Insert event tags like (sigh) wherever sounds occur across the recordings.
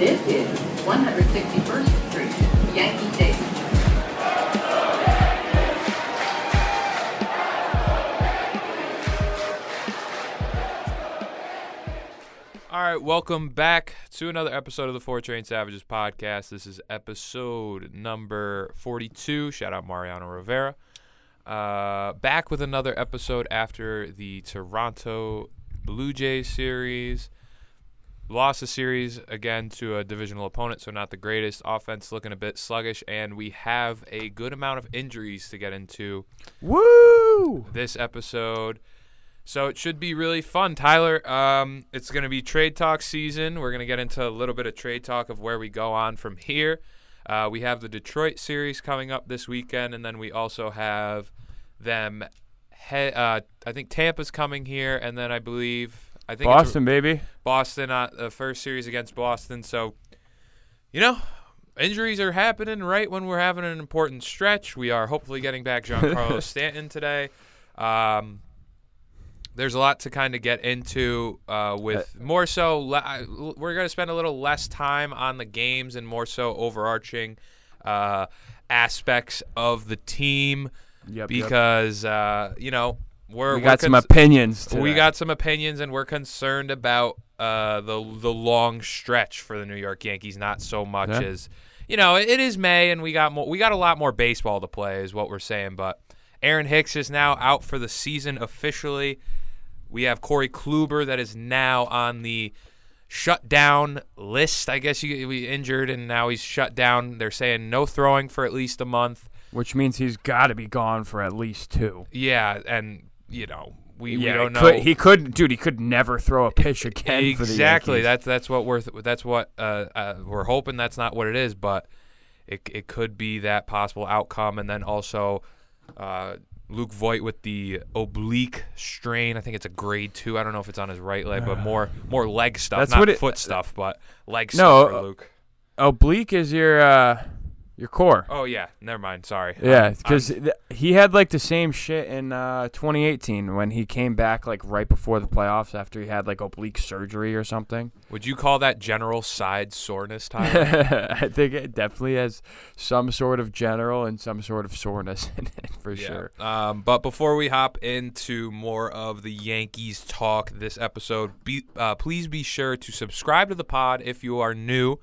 This is 161st Street, Yankee Stadium. All right, welcome back to another episode of the Four Train Savages podcast. This is episode number 42. Shout out Mariano Rivera. Uh, back with another episode after the Toronto Blue Jays series. Lost the series again to a divisional opponent, so not the greatest. Offense looking a bit sluggish, and we have a good amount of injuries to get into Woo! this episode. So it should be really fun. Tyler, um, it's going to be trade talk season. We're going to get into a little bit of trade talk of where we go on from here. Uh, we have the Detroit series coming up this weekend, and then we also have them. He- uh, I think Tampa's coming here, and then I believe I think Boston, baby. Boston, uh, the first series against Boston. So, you know, injuries are happening right when we're having an important stretch. We are hopefully getting back Giancarlo (laughs) Stanton today. Um, there's a lot to kind of get into uh, with more so. Le- we're going to spend a little less time on the games and more so overarching uh, aspects of the team Yep. yep. because uh, you know we're we got some opinions. Today. we got some opinions, and we're concerned about uh, the the long stretch for the New York Yankees. Not so much Yeah. as you know, it, it is May, and we got more, we got a lot more baseball to play, is what we're saying. But Aaron Hicks is now out for the season officially. We have Corey Kluber that is now on the shut down list. I guess you we injured, and now he's shut down. They're saying no throwing for at least a month. which means he's got to be gone for at least two. Yeah, and you know we, we don't know. Could, he could, dude. He could never throw a pitch again. For the exactly. That's that's what we're th- that's what uh, uh, we're hoping. That's not what it is, but it it could be that possible outcome. And then also uh, Luke Voit with the oblique strain. I think it's a grade two. I don't know if it's on his right leg, but (sighs) more more leg stuff, That's not what it- foot stuff, but leg No, stuff for uh, Luke. oblique is your uh, your core. Oh yeah, never mind. Sorry. Yeah, because he had like the same shit in uh, 2018 when he came back like right before the playoffs after he had like oblique surgery or something. would you call that general side soreness, Tyler? (laughs) I think it definitely has some sort of general and some sort of soreness in it for sure. Um, but before we hop into more of the Yankees talk this episode, be, uh, please be sure to subscribe to the pod if you are new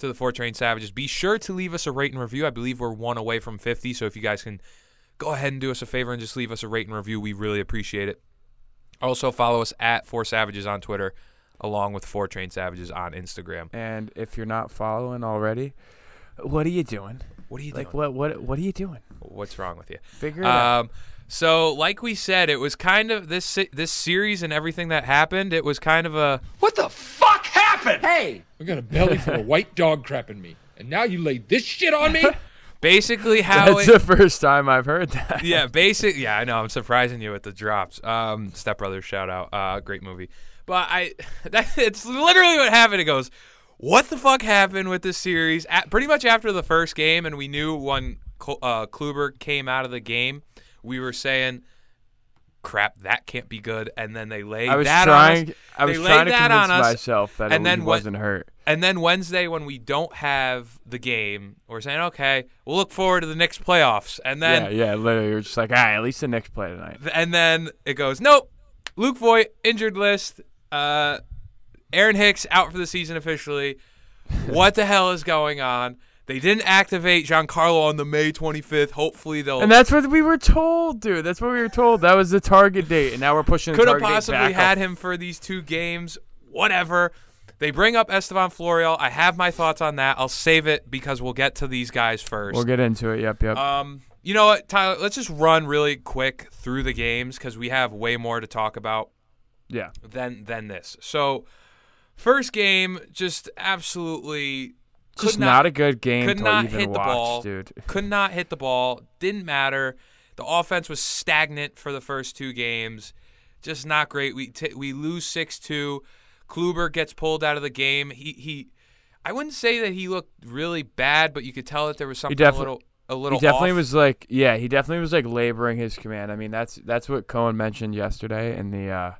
to the Four Train Savages. Be sure to leave us a rate and review. I believe we're one away from 50, so if you guys can go ahead and do us a favor and just leave us a rate and review, we really appreciate it. Also, follow us at Four Savages on Twitter, along with Four Train Savages on Instagram. And if you're not following already, what are you doing? What are you Like doing? what what what are you doing? What's wrong with you? Figure it out. Um, so like we said, it was kind of this this series and everything that happened. It was kind of a What the fuck happened? Hey, I got a belly full of white dog crap in me, and now you laid this shit on me? (laughs) basically how That's it, the first time I've heard that. yeah, basic. Yeah, I know. I'm surprising you with the drops. Um, Step Brothers shout out. Uh, great movie. But I, (laughs) that, it's literally what happened. It goes, what the fuck happened with this series? At, pretty much after the first game, and we knew when Cl- uh, Kluber came out of the game, we were saying, crap, that can't be good. And then they laid I was that on us. trying. I was They trying to that convince on us, myself that and it, then he wasn't hurt. And then Wednesday, when we don't have the game, we're saying, okay, we'll look forward to the next playoffs. And then yeah, yeah. Literally, you're just like, all right, at least the Knicks play tonight. and then it goes, nope. Luke Voit injured list. Uh, Aaron Hicks out for the season officially. What the hell is going on? They didn't activate Giancarlo on the May 25th. Hopefully they'll. And that's what we were told, dude. That's what we were told. That was the target date, and now we're pushing. the could have possibly had up. him for these two games. Whatever. They bring up Estevan Florial. I have my thoughts on that. I'll save it because we'll get to these guys 1st We'll get into it. Yep, yep. Um, you know what, Tyler? Let's just run really quick through the games because we have way more to talk about. yeah. than than this. So, first game, just absolutely could Just not, a good game could not hit the ball. dude. (laughs) could not hit the ball. Didn't matter. The offense was stagnant for the first two games. Just not great. We t- we lose six two. Kluber gets pulled out of the game. He he. I wouldn't say that he looked really bad, but you could tell that there was something a little a little. He definitely off. was like, yeah, he definitely was like laboring his command. I mean, that's that's what Cone mentioned yesterday in the uh,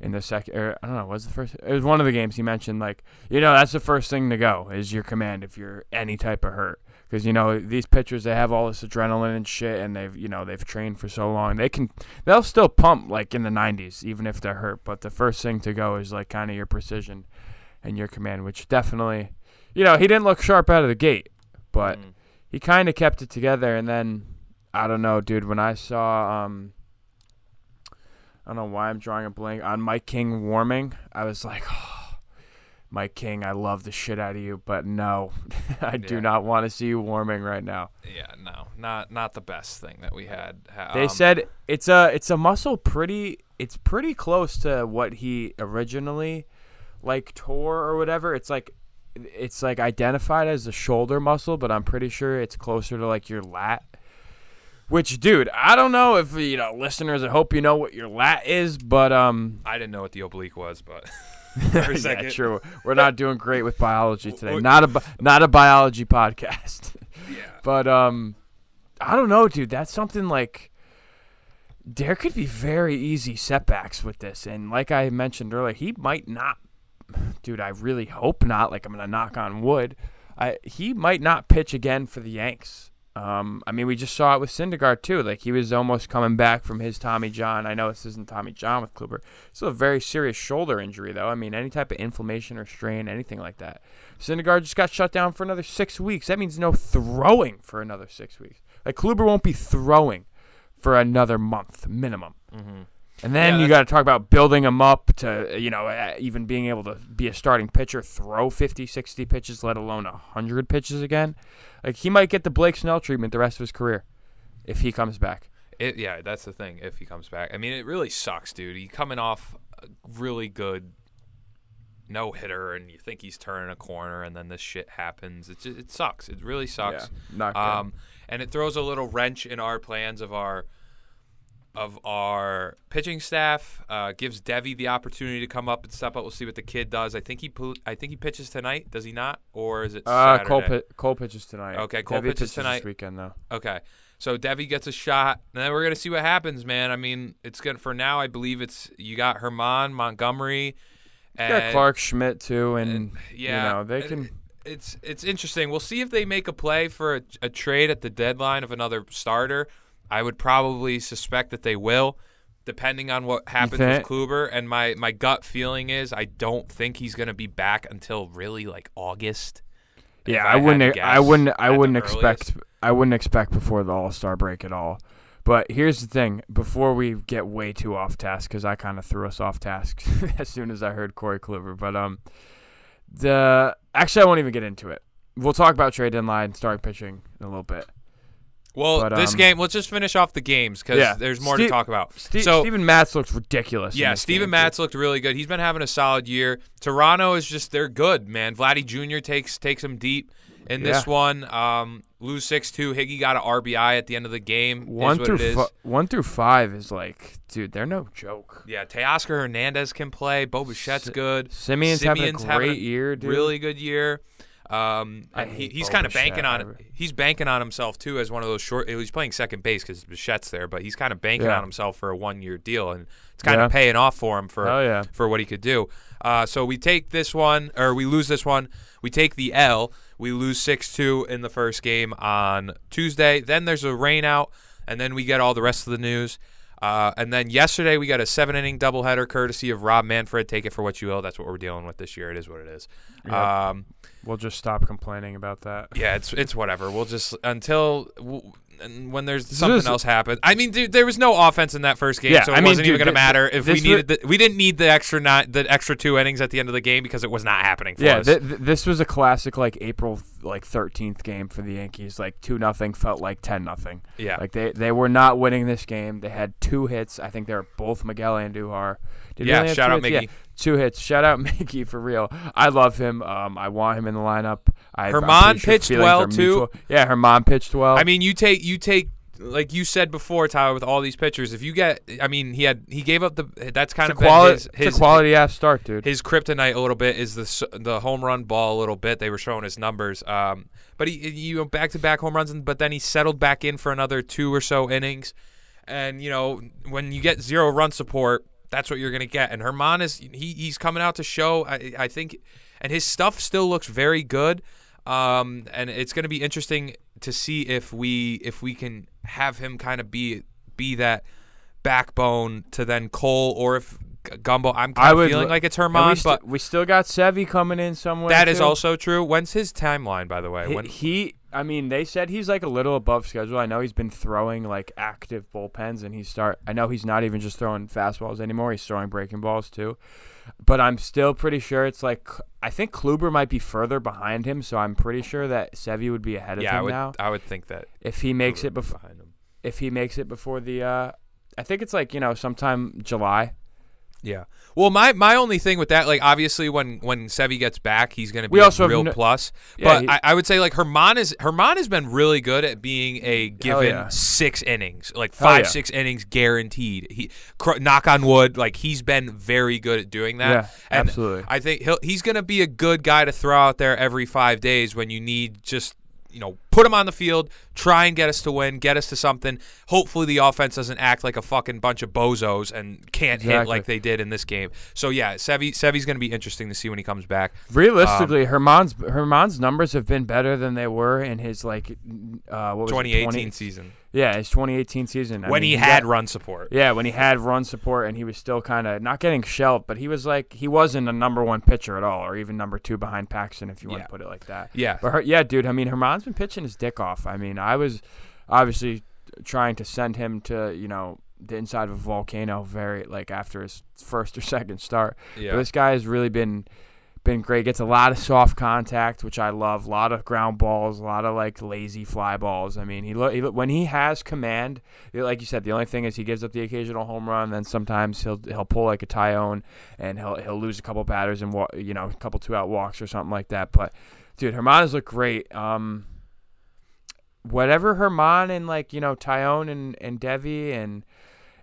in the second. Or, I don't know. Was the first? It was one of the games he mentioned. Like you know, that's the first thing to go is your command if you're any type of hurt. Because you know these pitchers, they have all this adrenaline and shit, and they've you know they've trained for so long. They can they'll still pump like in the 90s, even if they're hurt. But the first thing to go is like kind of your precision and your command, which definitely, you know, he didn't look sharp out of the gate, but Mm. he kind of kept it together. And then I don't know, dude. When I saw, um, I don't know why I'm drawing a blank on Mike King warming, I was like, oh, Mike King, I love the shit out of you, but no, (laughs) I do not want to see you warming right now. Yeah, no, not not the best thing that we had. Ha- They um, said it's a it's a muscle pretty it's pretty close to what he originally like tore or whatever. It's like it's like identified as a shoulder muscle, but I'm pretty sure it's closer to like your lat. Which, dude, I don't know if you know listeners. I hope you know what your lat is, but um, I didn't know what the oblique was, but (laughs) yeah, a second. true. We're not doing great with biology today. Not a not a biology podcast. yeah, (laughs) But um, I don't know, dude. That's something like there could be very easy setbacks with this, and like I mentioned earlier, he might not. Dude, I really hope not. Like I'm gonna knock on wood. I he might not pitch again for the Yanks. Um, I mean, we just saw it with Syndergaard too. Like he was almost coming back from his Tommy John. I know this isn't Tommy John with Kluber. Still a very serious shoulder injury though. I mean, any type of inflammation or strain, anything like that. Syndergaard just got shut down for another six weeks. That means no throwing for another six weeks. Like Kluber won't be throwing for another month minimum. Mhm. And then Yeah, you got to talk about building him up to, you know, even being able to be a starting pitcher, throw 50, 60 pitches, let alone 100 pitches again. Like, he might get the Blake Snell treatment the rest of his career if he comes back. It, yeah, that's the thing. If he comes back, I mean, it really sucks, dude. He coming off a really good no hitter, and you think he's turning a corner, and then this shit happens. It just, it sucks. It really sucks. not good. Um, and it throws a little wrench in our plans of our of our pitching staff. Uh, gives Deivi the opportunity to come up and step up. We'll see what the kid does. I think he I think he pitches tonight. Does he not? Or is it uh, Saturday? Cole, pi- Cole pitches tonight. Okay, Cole Deivi pitches tonight. this weekend, though. Okay. So Deivi gets a shot, and then we're gonna see what happens, man. I mean, it's good for now. I believe it's you got Herman Montgomery, and Yeah, Clarke Schmidt, too, and, and, yeah, you know, they can. It's it's interesting. We'll see if they make a play for a, a trade at the deadline of another starter. I would probably suspect that they will, depending on what happens with Kluber. And my my gut feeling is I don't think he's gonna be back until really like August. Yeah, I, had wouldn't. to I wouldn't. I at the wouldn't expect. I wouldn't expect before the All Star break at all. But here's the thing: before we get way too off task, because I kind of threw us off task (laughs) as soon as I heard Corey Kluber. But um, the actually I won't even get into it. We'll talk about trade deadline, starting pitching in a little bit. Well, But, this um, game. Let's just finish off the games because Yeah. there's more Steve- to talk about. Steve, so Steven Matz looks ridiculous. yeah, this Steven game, Matz looked really good. He's been having a solid year. Toronto is just they're good, man. Vladdy Jr. takes takes him deep in this one. Um, lose six two. Higgy got an RBI at the end of the game. One through it is. fi- one through five is like, dude, they're no joke. Yeah, Teoscar Hernandez can play. Bo Bichette's Si- good. Semien's, having a great having a year, dude. Really good year. Um, he, he's kind of banking on. He's banking on himself too as one of those short. He's playing second base because Bichette's there, but he's kind of banking Yeah. on himself for a one-year deal, and it's kind Yeah. of paying off for him for Oh yeah. for what he could do. Uh, so we take this one, or we lose this one. We take the L. We lose 6 2 in the first game on Tuesday. Then there's a rain out, and then we get all the rest of the news. Uh, and then yesterday we got a seven inning doubleheader courtesy of Rob Manfred. Take it for what you will. That's what we're dealing with this year. It is what it is. Yep. Um, We'll just stop complaining about that. yeah, it's it's whatever. We'll just until and when there's something is- else happen. I mean, dude, there was no offense in that first game, Yeah, so it I mean, wasn't even going to matter if we needed. The, we didn't need the extra nine, the extra two innings at the end of the game because it was not happening for Yeah, us. th- th- this was a classic like April like 13th game for the Yankees. Like 2 nothing felt like 10 nothing. yeah, Like they they were not winning this game. They had two hits. I think they were both Miguel Andujar. Did yeah. have Shout out hits? Yeah, Mickey. two hits. Shout out (laughs) Mickey for real. I love him. Um, I want him in the lineup. I, Herman sure pitched well, too. mutual. Yeah, Herman pitched well. I mean, you take you take like you said before, Tyler, with all these pitchers. If you get, I mean, he had he gave up the. That's kind it's of quality, his, his quality ass start, dude. his kryptonite a little bit is the the home run ball a little bit. They were showing his numbers, um, but he you know back to back home runs, and, but then he settled back in for another two or so innings, and you know when you get zero run support, that's what you're gonna get. And Herman is he he's coming out to show. I I think, and his stuff still looks very good. Um, and it's gonna be interesting to see if we if we can have him kind of be be that backbone to then Cole or if Gumby. I'm I would feeling like it's Herman, we, st- but we still got Sevy coming in somewhere. that is too. also true. When's his timeline, by the way? He, When he, I mean, they said he's like a little above schedule. I know he's been throwing like active bullpens, and he's start. I know he's not even just throwing fastballs anymore. He's throwing breaking balls too. But I'm still pretty sure it's like I think Kluber might be further behind him, so I'm pretty sure that Sevy would be ahead of yeah, I him would now I would think that if he makes Kluber it before if he makes it before the. uh I think it's like you know sometime July. Yeah. Well, my my only thing with that, like obviously when when Sevy gets back, he's going to be We a also have real no- plus. Yeah, but he- I, I would say like Herman is Herman has been really good at being a given yeah. six innings, like five yeah. six innings guaranteed. He cr- knock on wood, like he's been very good at doing that. Yeah, and absolutely. I think he'll he's going to be a good guy to throw out there every five days when you need just. You know, put him on the field, try and get us to win, get us to something. Hopefully, the offense doesn't act like a fucking bunch of bozos and can't hit like they did in this game. So yeah, Sevy Sevy's going to be interesting to see when he comes back. Realistically, Herman's Herman's numbers have been better than they were in his like uh, what was it, 2018 20 season Yeah, his 2018 season. I when mean, he had got- run support. Yeah, when he had run support and he was still kind of not getting shelved, but he was like he wasn't a number one pitcher at all, or even number two behind Paxton, if you want Yeah. to put it like that. Yeah. But her, yeah, dude. I mean, Herman's been pitching his dick off. I mean, I was obviously trying to send him to you know the inside of a volcano very like after his first or (laughs) second start. Yeah. But this guy has really been been great. Gets a lot of soft contact, which I love. A lot of ground balls, a lot of like lazy fly balls. I mean, he, lo- he lo- when he has command, like you said, the only thing is he gives up the occasional home run. Then sometimes he'll he'll pull like a Taillon and he'll he'll lose a couple batters and wa- you know a couple two out walks or something like that. But dude, Herman's look great. Um, whatever Herman and like you know Taillon and and Deivi and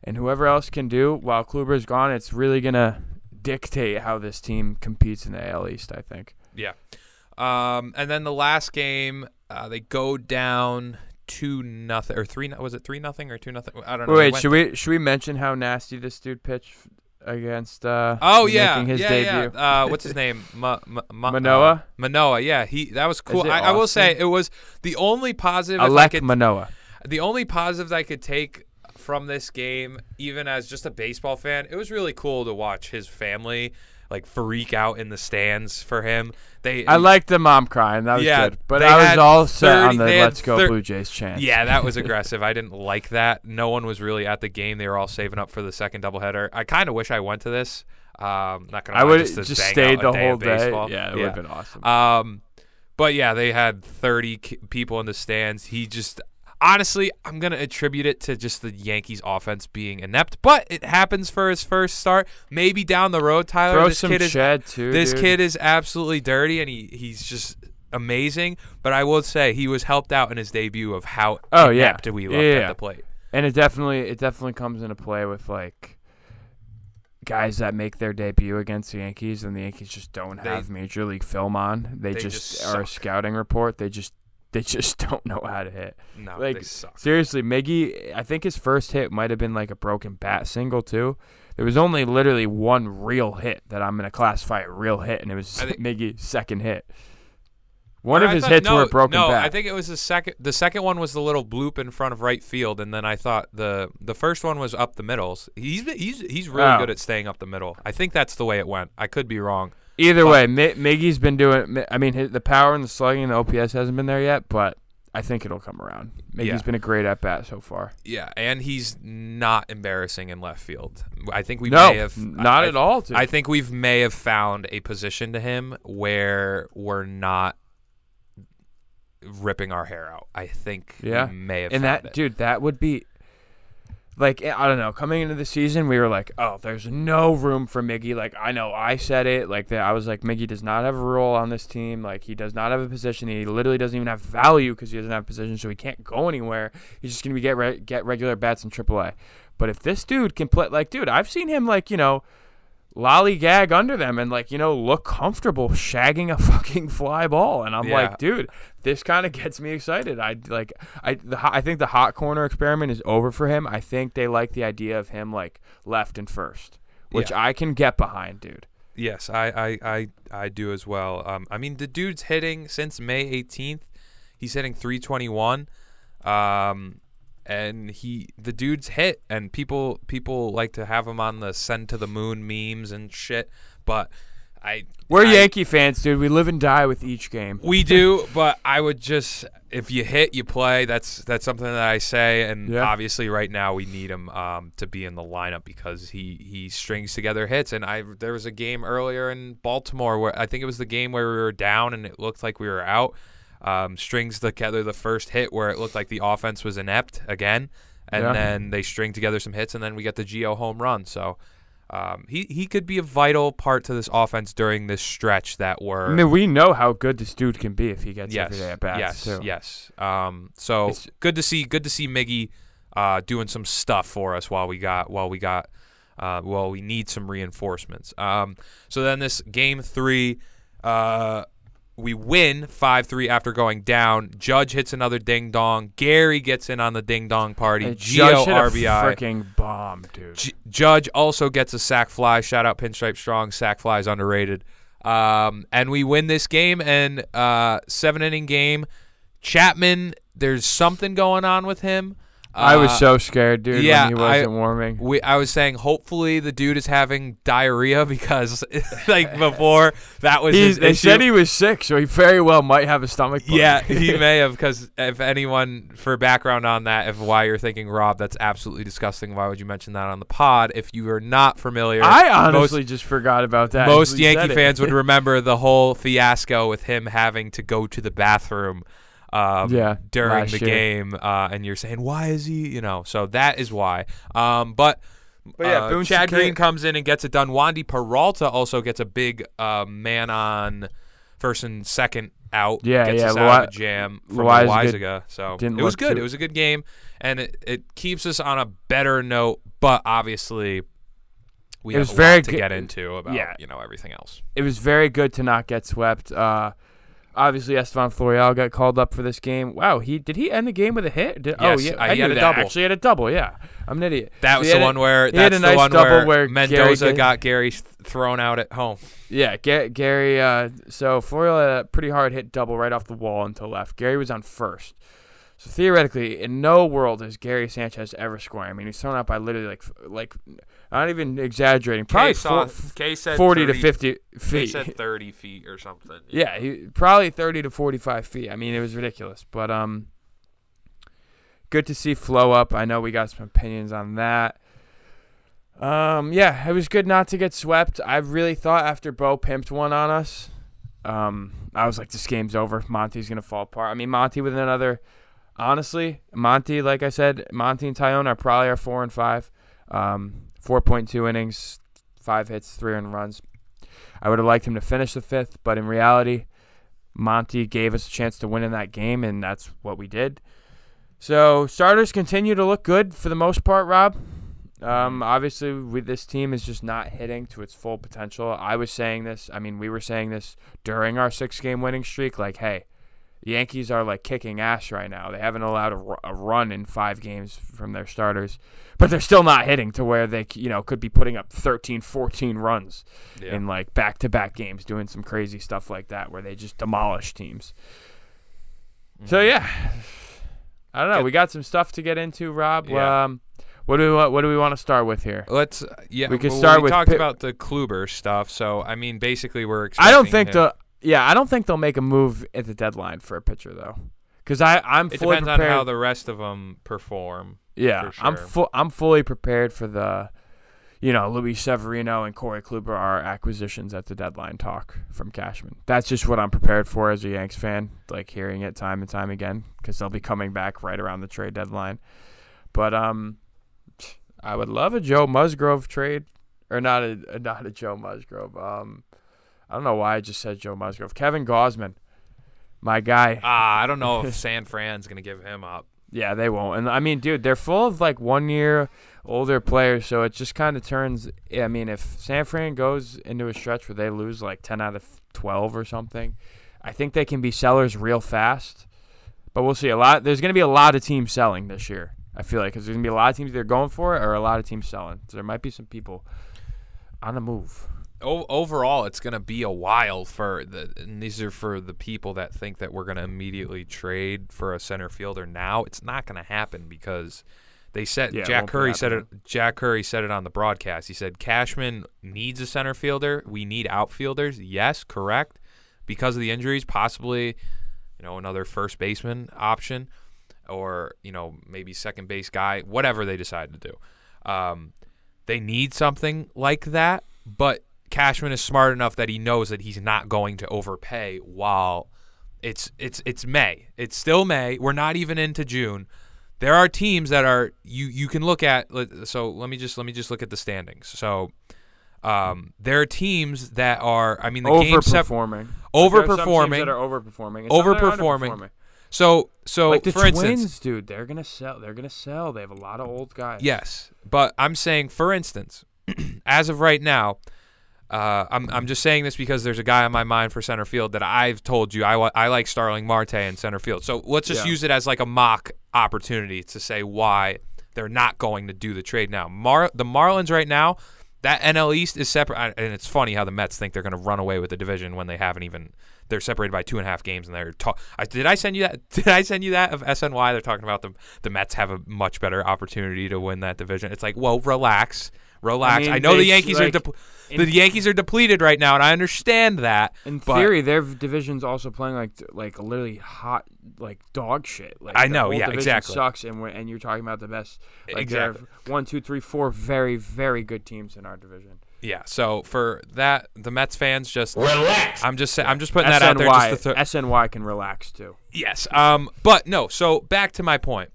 and whoever else can do while Kluber's gone, it's really gonna dictate how this team competes in the AL East. I think. Yeah. Um, and then the last game, uh, they go down two nothing or three. Was it three nothing or two nothing? I don't know. Wait, should we should we mention how nasty this dude pitched against? Uh, Oh yeah, making his yeah, debut. yeah. Uh, what's his (laughs) name? Ma- Ma- Ma- Manoah? uh, Manoah. Yeah, he. That was cool. I, I will say it was the only positive. Alek could, Manoah. the only positives I could take from this game, even as just a baseball fan, it was really cool to watch his family like freak out in the stands for him. They I liked the mom crying. That was Yeah, good. But I was all set 30 on the "Let's Go thir- Blue Jays" chant. Yeah, that was (laughs) aggressive. I didn't like that. No one was really at the game. They were all saving up for the second doubleheader. I kind of wish I went to this. Um, not gonna. I would just, just stayed the day whole day. baseball. Yeah, it would have been awesome. Um, but yeah, they had 30 ki- people in the stands. He just honestly, I'm gonna attribute it to just the Yankees offense being inept. But it happens for his first start. Maybe down the road, Tyler. Throw this some kid is shed too. this dude. kid is absolutely dirty, and he he's just amazing. But I will say he was helped out in his debut of how Oh, yeah. inept we looked Yeah, at the plate. and it definitely it definitely comes into play with like guys that make their debut against the Yankees and the Yankees just don't They- have major league film on. They, They just, just are a scouting report. They just they just (laughs) don't know how to hit. No, Like, they suck. Seriously, Miggy, I think his first hit might have been like a broken bat single too. There was only literally one real hit that I'm gonna classify a real hit, and it was think- (laughs) Miggy's second hit. One of I his thought- hits no, were a broken no, bat. I think it was the second. The second one was the little bloop in front of right field, and then I thought the the first one was up the middles. He's he's he's really Oh. good at staying up the middle. I think that's the way it went. I could be wrong. Either But- way, Mi- Miggy's been doing. I mean, his, the power and the slugging, and the OPS hasn't been there yet, but I think it'll come around. Miggy's Yeah. been a great at bat so far. Yeah, and he's not embarrassing in left field. I think we no, may have not I- at all. Dude. I think we've may have found a position to him where we're not ripping our hair out. I think Yeah. we may have and found that it. dude, that would be like eh, I don't know. Coming into the season, we were like, oh, there's no room for Miggy. Like I know I said it. Like that, I was like, Miggy does not have a role on this team. Like he does not have a position. He literally doesn't even have value because he doesn't have a position, so he can't go anywhere. He's just gonna be get re- get regular bats in AAA. But if this dude can play, like, dude, I've seen him like you know lollygag under them and like you know look comfortable shagging a (laughs) fucking fly ball and i'm Yeah. like dude this kind of gets me excited i like i the, i think the hot corner experiment is over for him i think they like the idea of him like left and first which Yeah. I can get behind, dude. Yes, I, I, I, I do as well. Um, I mean, the dude's hitting since May 18th. He's hitting 321. Um, and he, the dude's hit, and people, people like to have him on the send to the moon memes and shit. But I, We're I- Yankee fans, dude. We live and die with each game. We do, (laughs) but I would just if you hit, you play. That's that's something that I say, and Yeah. obviously right now we need him um, to be in the lineup because he he strings together hits. And I there was a game earlier in Baltimore where I think it was the game where we were down and it looked like we were out. Um, strings together the first hit where it looked like the offense was inept again, and Yeah. then they string together some hits, and then we get the Gio home run. So. Um, he, he could be a vital part to this offense during this stretch that we're I mean, we know how good this dude can be if he gets yes, every day at bats yes, too. yes. Um, so It's- good to see, good to see Miggy uh, doing some stuff for us while we got while we got uh, while we need some reinforcements. Um, so then this game three, uh, we win five three after going down. Judge hits another ding dong. Gary gets in on the ding dong party. Hey, Geo Judge hit a RBI. freaking bomb, dude. J- Judge also gets a sack fly. Shout out Pinstripe Strong. Sack fly is underrated. Um, and we win this game and uh, seven inning game. Chapman, there's something going on with him. I was Uh, so scared, dude, yeah, when he I- wasn't warming. we, I was saying, hopefully the dude is having diarrhea because, (laughs) like before, that was He's, his they issue. said he was sick, so he very well might have a stomach bug. Yeah, he (laughs) may have because if anyone for background on that, if why you're thinking Rob, that's absolutely disgusting. Why would you mention that on the pod? If you are not familiar, I most- honestly just forgot about that. most Yankee fans would (laughs) remember the whole fiasco with him having to go to the bathroom um, Yeah, during the year. game, uh, and you're saying, why is he? You know, so that is why. Um, but. But yeah, uh, Boone Chad Green comes in and gets it done. Wandy Peralta also gets a big uh, man on first and second out. Yeah, gets yeah, us out Loi- of a jam from Loizaga Loizaga. So didn't it was good. too- It was a good game, and it, it keeps us on a better note. But obviously, we It have was a very lot to good- get into about yeah. you know everything else. it was very good to not get swept. Uh, obviously, Estevan Florial got called up for this game. Wow, he did he end the game with a hit? Did, oh yeah, uh, I he had a that. double. Actually, he had a double. Yeah, I'm an idiot. That So was the had a- one where that's a nice the one where, where Mendoza did- got Gary thrown out at home. Yeah, Ga- Gary. Uh, so Florial had a pretty hard hit double right off the wall into left. Gary was on first. So theoretically, in no world is Gary Sanchez ever scoring. I mean, he's thrown out by literally like like not even exaggerating, probably four, saw, K said forty to fifty K feet. said (laughs) thirty feet or something. Yeah, he, probably 30 to 45 feet. I mean, it was ridiculous. But um, good to see flow up. I know we got some opinions on that. Um, yeah, it was good not to get swept. I really thought after Bo pimped one on us, um, I was like, this game's over. Monty's gonna fall apart. I mean, Monty with another. Honestly, Monty, like I said, Monty and Taillon are probably our four and five. Um, 4.2 innings, five hits, three earned runs. I would have liked him to finish the fifth, but in reality, Monty gave us a chance to win in that game, and that's what we did. So starters continue to look good for the most part, Rob. Um, obviously, with this team is just not hitting to its full potential. I was saying this. I mean, we were saying this during our six-game winning streak. Like, hey, Yankees are like kicking ass right now. They haven't allowed a, a run in five games from their starters, but they're still not hitting to where they, you know, could be putting up 13, 14 runs Yeah. in like back-to-back games, doing some crazy stuff like that where they just demolish teams. So Mhm. yeah, I don't know. Good. We got some stuff to get into, Rob. Yeah. Um, what do we want? What do we want to start with here? Let's uh, yeah. We can well, start we with talked about the Kluber stuff. So I mean, basically, we're. I don't think him- the yeah, I don't think they'll make a move at the deadline for a pitcher though, because I I'm It fully depends prepared. on how the rest of them perform. yeah, for I'm sure. full. I'm fully prepared for the, you know, Luis Severino and Corey Kluber are acquisitions at the deadline talk from Cashman. That's just what I'm prepared for as a Yanks fan, like hearing it time and time again, because they'll be coming back right around the trade deadline. But um, I would love a Joe Musgrove trade, or not a not a Joe Musgrove. Um, I don't know why I just said Joe Musgrove. Kevin Gausman, my guy. Ah, I don't know if (laughs) San Fran's gonna give him up. Yeah, they won't. And I mean, dude, they're full of like one year older players, so it just kind of turns. I mean, if San Fran goes into a stretch where they lose like 10 out of 12 or something, I think they can be sellers real fast. But we'll see. A lot. There's going to be a lot of teams selling this year. I feel like because there's going to be a lot of teams either going for it or a lot of teams selling. So there might be some people on the move. O- overall, it's going to be a while for the. And these are for the people that think that we're going to immediately trade for a center fielder now. It's not going to happen because they said Yeah, Jack Curry said it. Jack Curry said it on the broadcast. He said Cashman needs a center fielder. We need outfielders. Yes, correct. Because of the injuries, possibly, you know, another first baseman option, or you know maybe second base guy. Whatever they decide to do. Um, they need something like that, but Cashman is smart enough that he knows that he's not going to overpay while it's it's it's May. It's still May. We're not even into June. There are teams that are you you can look at so let me just let me just look at the standings. So um, there are teams that are I mean the game sep- overperforming. overperforming. There are some teams that are overperforming. and some that are Overperforming. so so Like the for Twins, instance dude, they're gonna sell. They're gonna sell. They have a lot of old guys. Yes, but I'm saying, for instance, (clears throat) as of right now, uh, I'm I'm just saying this because there's a guy on my mind for center field that I've told you I I like Starling Marte in center field. So let's just Yeah. use it as like a mock opportunity to say why they're not going to do the trade now. Mar- the Marlins right now, that NL East is separate, and it's funny how the Mets think they're going to run away with the division when they haven't even. They're separated by two and a half games, and they're. Ta- I, did I send you that? (laughs) Did I send you that of SNY? They're talking about the the Mets have a much better opportunity to win that division. It's like, well, relax, relax. I, mean, know the they sh- Yankees are like, depl- in- the Yankees are depleted right now, and I understand that. In but- theory, their division's also playing like like literally hot like dog shit. Like I the know, whole yeah, exactly. Sucks, and we're, and you're talking about the best. Like there are Exactly. one, two, three, four very very good teams in our division. Yeah. So for that, the Mets fans just Relax. I'm just saying, I'm just putting that out there. SNY Just to throw, SNY can relax too. Yes. Um. But no. So back to my point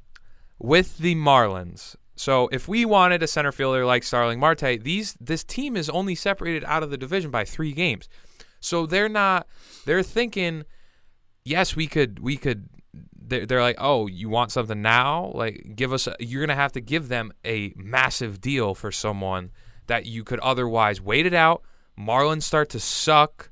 with the Marlins. So if we wanted a center fielder like Starling Marte, these this team is only separated out of the division by three games. So they're not. They're thinking, yes, we could. We could. They're, they're like, oh, you want something now? Like, give us. A, you're gonna have to give them a massive deal for someone that you could otherwise wait it out. Marlins start to suck.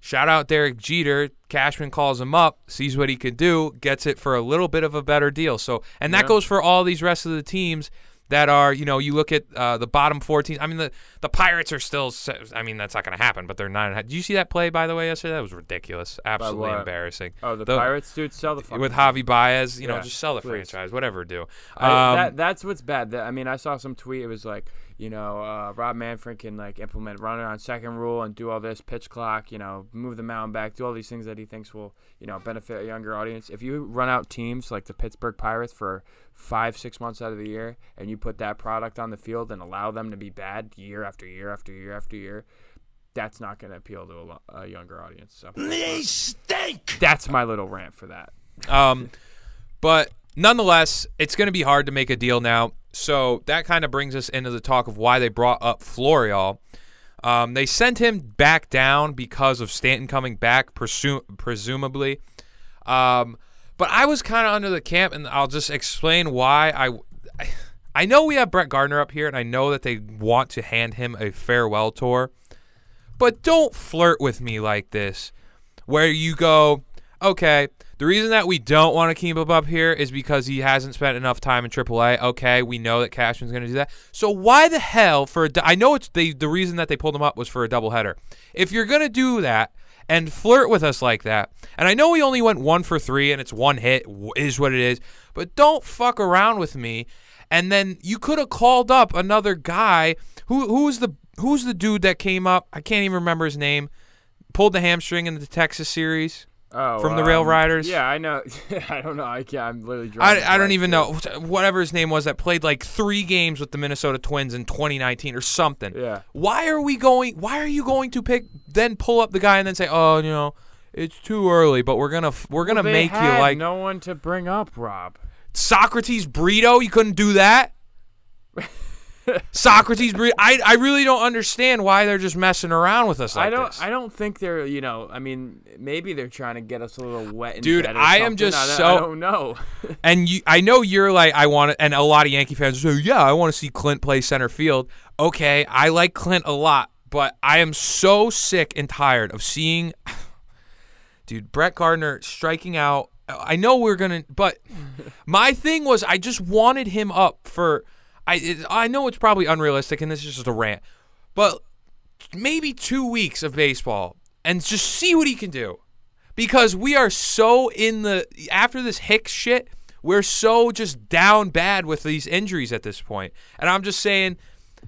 Shout out Derek Jeter. Cashman calls him up, sees what he can do, gets it for a little bit of a better deal. So, and that Yeah. goes for all these rest of the teams that are, you know, you look at uh, the bottom four teams. I mean, the the Pirates are still. I mean, that's not going to happen. But they're nine. and a half- Did you see that play by the way yesterday? That was ridiculous. Absolutely embarrassing. Oh, the, The- Pirates, dude, sell the With. Javi Baez, you know, just sell the please. franchise, whatever. Do. I, Um, that, that's what's bad. I mean, I saw some tweet. It was like, you know, uh, Rob Manfred can like implement runner on second rule and do all this pitch clock. You know, move the mound back, do all these things that he thinks will, you know, benefit a younger audience. If you run out teams like the Pittsburgh Pirates for five, six months out of the year, and you put that product on the field and allow them to be bad year after year after year after year. That's not going to appeal to a, lo- a younger audience. So They stink. that's my little rant for that. Um, but nonetheless, it's going to be hard to make a deal now. So that kind of brings us into the talk of why they brought up Florial. Um, they sent him back down because of Stanton coming back, presu- presumably. Um, but I was kind of under the camp, and I'll just explain why I. I know we have Brett Gardner up here, and I know that they want to hand him a farewell tour. But don't flirt with me like this, where you go, okay, the reason that we don't want to keep him up here is because he hasn't spent enough time in AAA. Okay, we know that Cashman's going to do that. So why the hell for a, I know it's the the reason that they pulled him up was for a doubleheader. If you're going to do that and flirt with us like that, and I know we only went one for three and it's one hit is what it is, but don't fuck around with me. And then you could have called up another guy who who's the who's the dude that came up? I can't even remember his name. Pulled the hamstring in the Texas series. Oh, From the um, Rail Riders? Yeah, I know. (laughs) I don't know. I can't. I'm literally. I, I don't even know whatever his name was that played like three games with the Minnesota Twins in 2019 or something. Yeah. Why are we going? Why are you going to pick then pull up the guy and then say, oh, you know, it's too early, but we're gonna we're gonna They make you like no one to bring up, Rob. Socrates Brito? You couldn't do that. (laughs) Socrates I I really don't understand why they're just messing around with us like I don't. this. I don't think they're. You know. I mean, maybe they're trying to get us a little wet. Dude, I am just I, so- I don't know. (laughs) And you, I know you're like, I want to, and a lot of Yankee fans say, yeah, I want to see Clint play center field. Okay, I like Clint a lot, but I am so sick and tired of seeing, (sighs) dude, Brett Gardner striking out. I know we're gonna, but my thing was, I just wanted him up for. I it, I know it's probably unrealistic, and this is just a rant, but maybe two weeks of baseball and just see what he can do. Because we are so in the after this Hicks shit, we're so just down bad with these injuries at this. And I'm just saying,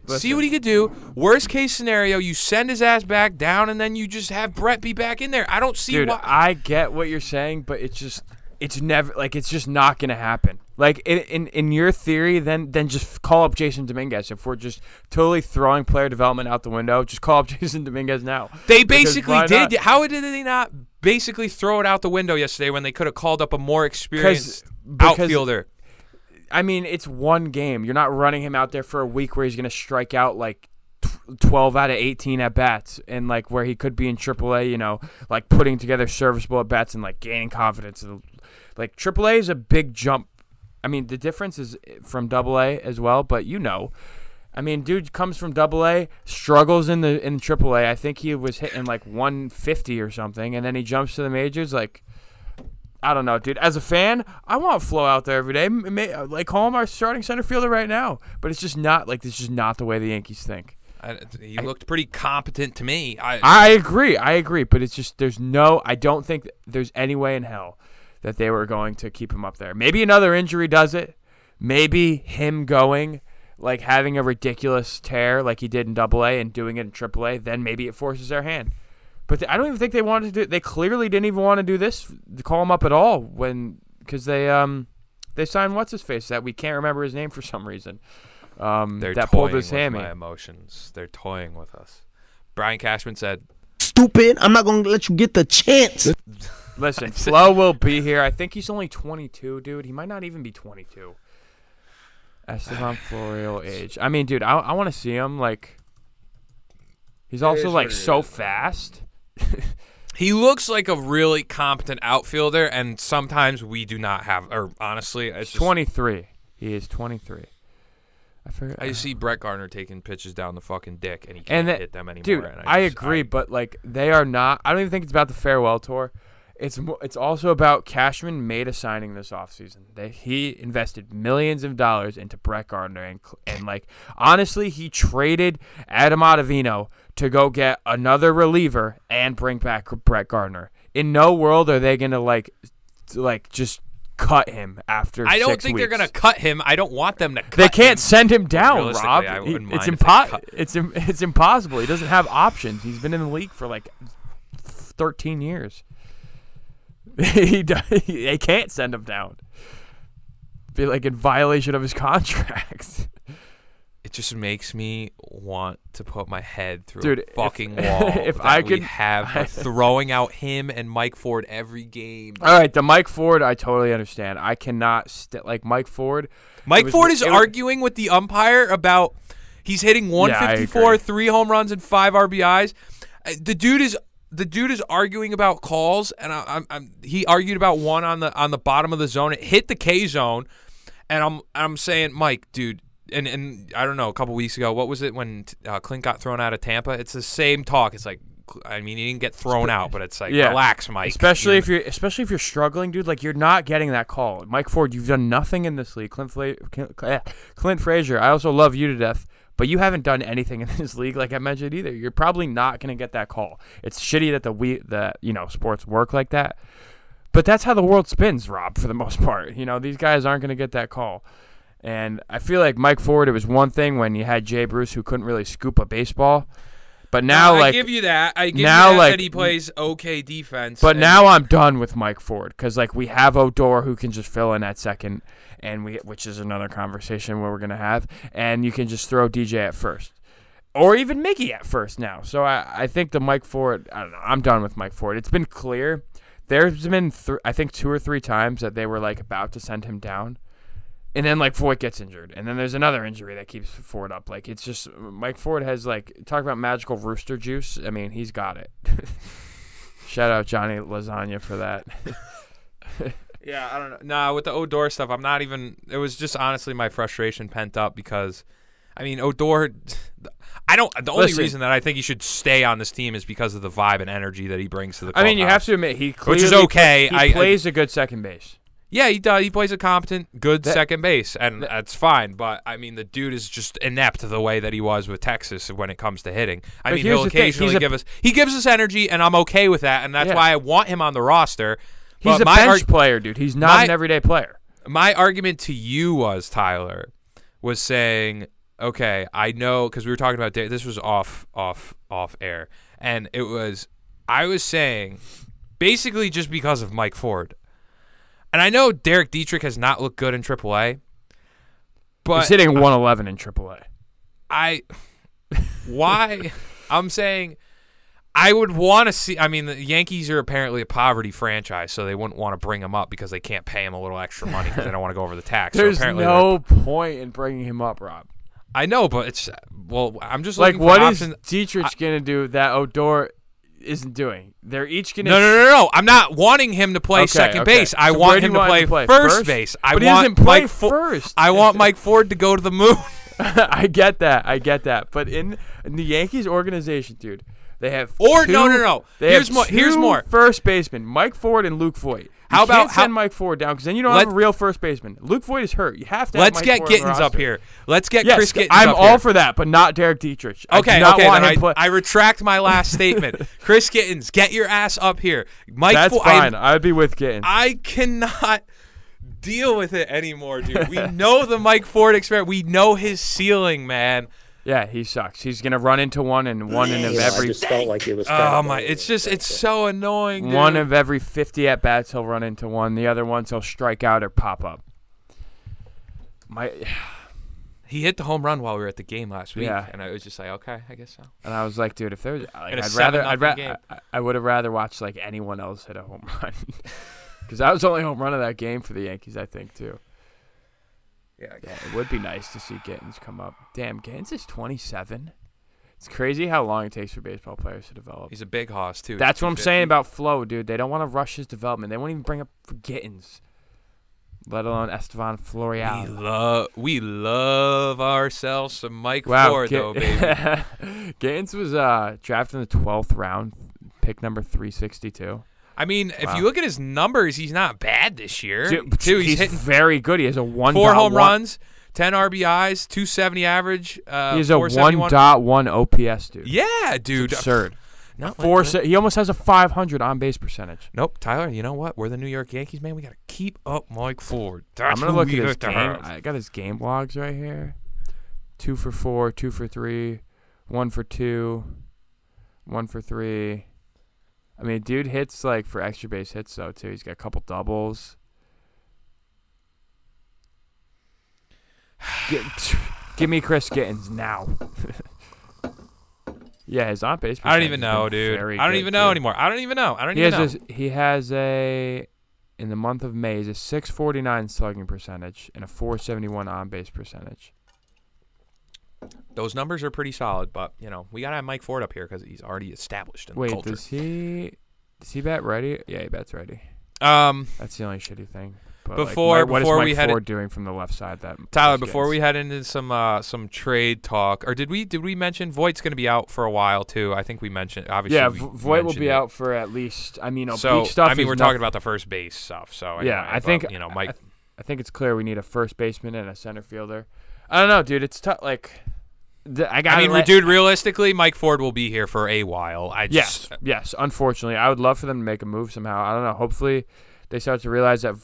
see what he could do. Worst case scenario, you send his ass back down, and then you just have Brett be back in there. I don't see Dude, why. I get what you're saying, but it's just it's never like it's just not gonna happen. Like in in, in your theory, then then just call up Jasson Dominguez. If we're just totally throwing player development out the window, just call up (laughs) Jasson Dominguez now. They basically did. not? How did they not basically throw it out the window yesterday when they could have called up a more experienced outfielder? I mean, it's one game. You're not running him out there for a week where he's going to strike out like tw- 12 out of 18 at bats and like where he could be in AAA, you know, like putting together serviceable at bats and like gaining confidence. Like AAA is a big jump. I mean, the difference is eh, from Double A as well, but you know. I mean, dude comes from Double A, struggles in the in AAA. I think he was hitting like 150 or something, and then he jumps to the majors. Like, I don't know, dude. As a fan, I want Flo out there every day. Like, call him our starting center fielder right now. But it's just not like this. Is just not the way the Yankees think. I, he looked pretty competent to me. I, I agree. I agree. But it's just there's no. I don't think there's any way in hell that they were going to keep him up there. Maybe another injury does it. Maybe him going, like having a ridiculous tear like he did in Double A and doing it in Triple A. Then maybe it forces their hand. But th- I don't even think they wanted to do. They clearly didn't even want to do this. To call him up at all when because they um they signed what's his face that we can't remember his name for some reason. Um, they're that toying pulled his with hammy. my emotions. They're toying with us. Brian Cashman said, Stupid. I'm not gonna let you get the chance. (laughs) Listen, (laughs) Flo will be here. I think he's only 22, dude. He might not even be 22. Estevan (sighs) Florio age. I mean, dude, I, I want to see him. Like, he's also like so is. fast. (laughs) he looks like a really competent outfielder, and sometimes we do not have. Or honestly, it's just, 23. He is 23. I forget. I see Brett Gardner taking pitches down the fucking dick, and he can't and that, hit them anymore. dude, and I, just- agree, but like they are not. I don't even think it's about the farewell tour. It's mo- it's also about Cashman made a signing this offseason. They he invested millions of dollars into Brett Gardner and and like honestly, he traded Adam Ottavino to go get another reliever and bring back Brett Gardner. In no world are they gonna like like just cut him after. I don't think they're gonna cut him. I don't want them to cut They can't him. send him down, Rob. He- it's mind if they cut- It's it's impossible. He doesn't have options. He's been in the league for like thirteen years. (laughs) he they can't send him down. Be like in violation of his (laughs) contract. It just makes me want to put my head through Dude, a if- fucking (laughs) wall. if I could- have I- throwing out him and Mike Ford every game. All right, the Mike Ford, I totally understand. I cannot st- like Mike Ford. Mike was- Ford is was- arguing with the umpire about he's hitting 154, agree. three home runs and five RBIs. Uh, The dude is the dude is arguing about calls, and I, I'm, I'm he argued about one on the on the bottom of the zone. It hit the K zone, and I'm I'm saying, Mike, dude. And, and I don't know, a couple weeks ago, what was it when uh, Clint got thrown out of Tampa? It's the same talk. It's like, I mean, he didn't get thrown out, but it's like, Yeah. relax, Mike. Especially You're- if you're especially if you're struggling, dude. Like you're not getting that call. Mike Ford, you've done nothing in this league. Clint, Fla- Clint, Clint Frazier, I also love you to death, but you haven't done anything (laughs) in this league, like I mentioned either. You're probably not gonna get that call. It's shitty that the we that you know sports work like that, but that's how the world spins, Rob. For the (laughs) most part, you know these guys aren't gonna get that call. And I feel like Mike Ford, it was one thing when you had Jay Bruce who couldn't really scoop a baseball, but now I like give you that. I give now, you that, like- that he plays okay defense. But now I'm done with Mike Ford because like we have Odor who can just fill in at second, and we which is another conversation where we're gonna have, and you can just throw DJ at first, or even Mickey at first now. So I I think the Mike Ford I don't know I'm done with Mike Ford. It's been clear. There's been th- I think two or three times that they were like about to send him down. And then like Ford gets injured, and then there's another injury that keeps Ford up. Like it's just Mike Ford has like talk about magical rooster juice. I mean he's got it. (laughs) Shout out Johnny Lasagna for that. (laughs) Yeah, I don't know. Nah, with the Odor stuff, I'm not even. It was just honestly my frustration pent up because, I mean, Odor. I don't. The only Listen. reason that I think he should stay on this team is because of the vibe and energy that he brings to the. I mean, you have to admit he Which is okay. He I- I- plays a good second base. Yeah, he does. He plays a competent, good That- second base, and that's fine. But I mean, the dude is just inept the way that he was with Texas when it comes to hitting. I mean, he'll the thing, a- us he gives us energy, and I'm okay with that, and that's Yeah. why I want him on the roster. He's But a my bench arg- player, dude. He's not my- an everyday player. my argument to you was Tyler was saying, okay, I know because we were talking about this was off off off air, and it was I was saying basically just because of Mike Ford, and I know Derek Dietrich has not looked good in AAA, but He's hitting 111 in AAA. I why (laughs) I'm saying I would want to see. I mean, the Yankees are apparently a poverty franchise, so they wouldn't want to bring him up because they can't pay him a little extra money because they don't want to go over the tax. There's apparently no point in bringing him up, Rob. I know, but it's well. I'm just Like, what for is options. Dietrich gonna do that Odor isn't doing? They're each gonna. No, no, no, no. I'm not wanting him to play second base. I want him to play, to first, base. I But want Mike first. I want Mike Ford to go to the moon. (laughs) I get that. I get that. But in, in the Yankees organization, dude, they have Or- two, no, no, no. Here's have more- here's more. First baseman Mike Ford and Luke Voit. You How about- send how- Mike Ford down because then you don't Let- have a real first baseman. Luke Voit is hurt. You have to. Let's Mike get Ford on Gittens up here. Let's get Yes, Chris Gittens I'm all here. for that, but not Derek Dietrich. I Okay, not okay, I, I retract my last statement. (laughs) Chris Gittens, get your ass up here. Mike That's Fo- I- fine. I'd be with Gittens. I cannot deal with it anymore, dude. We know the Mike Ford experiment. We know his ceiling, man. Yeah, he sucks. He's gonna run into one and one in of You know, I just felt like it was. Oh my! It's just it's so annoying. Dude. one of every 50 at bats he'll run into one. The other ones he'll strike out or pop up. My he hit the home run while we were at the game last week, Yeah. and I was just like, okay, I guess so. and I was like, dude, if there's like, In a I'd rather I'd 7-0 ra- game. I, I would have rather watched like anyone else hit a home (laughs) run. Cuz that was the only home run of that game for the Yankees, I think, too. Yeah, Yeah, it would be nice to see Gittens come up. Damn, Gittens is 27. It's crazy how long it takes for baseball players to develop. he's a big hoss too. That's what I'm 250. saying about Flo, dude. They don't want to rush his development. They won't even bring up for Gittens, let alone Estevan We love we love ourselves some Mike Wow, Ford Gitt- though, baby. (laughs) Gittens was uh, drafted in the 12th round, pick number 362. I mean, if you look at his numbers, he's not bad this year. Dude, too, he's, he's hitting very good. He has a one four home one- runs, ten RBIs, two seventy average. Uh, He has a 471. one dot one OPS, dude. Yeah, dude. absurd. No, Four. like- Se- he almost has a 500 on base percentage. Nope, Tyler. You know what? We're the New York Yankees, man. We gotta keep up Mike Ford. That's I'm gonna look at his game. have. I got his game logs right here. Two for four, two for three, one for two, one for three. I mean, dude hits like for extra base hits though too. He's got a couple doubles. Get, (sighs) give me Chris Gittens now. (laughs) yeah, his on base. I don't even know, dude. I don't even know anymore. I don't even know. I don't He even has know. a, he has a in the month of May is a 649 slugging percentage and a 471 on base percentage. Those numbers are pretty solid, but you know we gotta have Mike Ford up here because he's already established in the Wait, culture. does he does he bat ready? Yeah, he bats ready. Um, That's the only shitty thing. But Before- like, what is before Mike we had Ford doing from the left side? That Tyler, before gets? we head into some uh, some trade talk, or did we did we mention Voit's going to be out for a while too? I think we mentioned obviously. yeah, Voit will be it. out for at least. I mean, So stuff. I mean, we're nothing- talking about the first base stuff. So Yeah, anyway, I but, think you know I- Mike. I think it's clear we need a first baseman and a center fielder. I don't know, dude. It's tough. Like, the, I got. I mean, dude, realistically, Mike Ford will be here for a while. I Yes, just yes. Unfortunately, I would love for them to make a move somehow. I don't know. Hopefully, they start to realize that.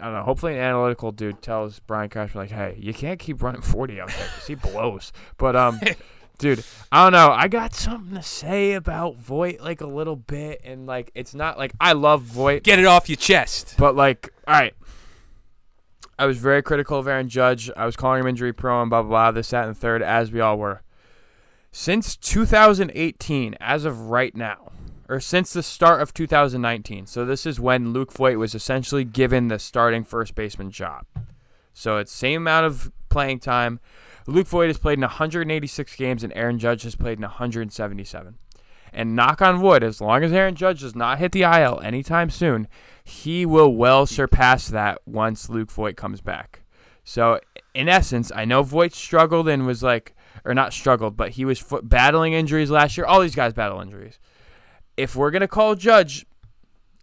I don't know. Hopefully, an analytical dude tells Brian Cashman like, "Hey, you can't keep running 40 out there 'cause he blows." But um, (laughs) dude, I don't know. I got something to say about Voit, like a little bit, and like it's not like I love Voit, get it off your chest. but like, all right. I was very critical of Aaron Judge. I was calling him injury prone, blah blah blah. This, that, and third, as we all were. Since 2018, as of right now, or since the start of 2019, so this is when Luke Voit was essentially given the starting first baseman job. So it's same amount of playing time. Luke Voit has played in 186 games, and Aaron Judge has played in 177. And knock on wood, as long as Aaron Judge does not hit the IL anytime soon, he will well surpass that once Luke Voit comes back. So, in essence, I know Voit struggled and was like, or not struggled, but he was fo- battling injuries last year. All these guys battle injuries. If we're gonna call Judge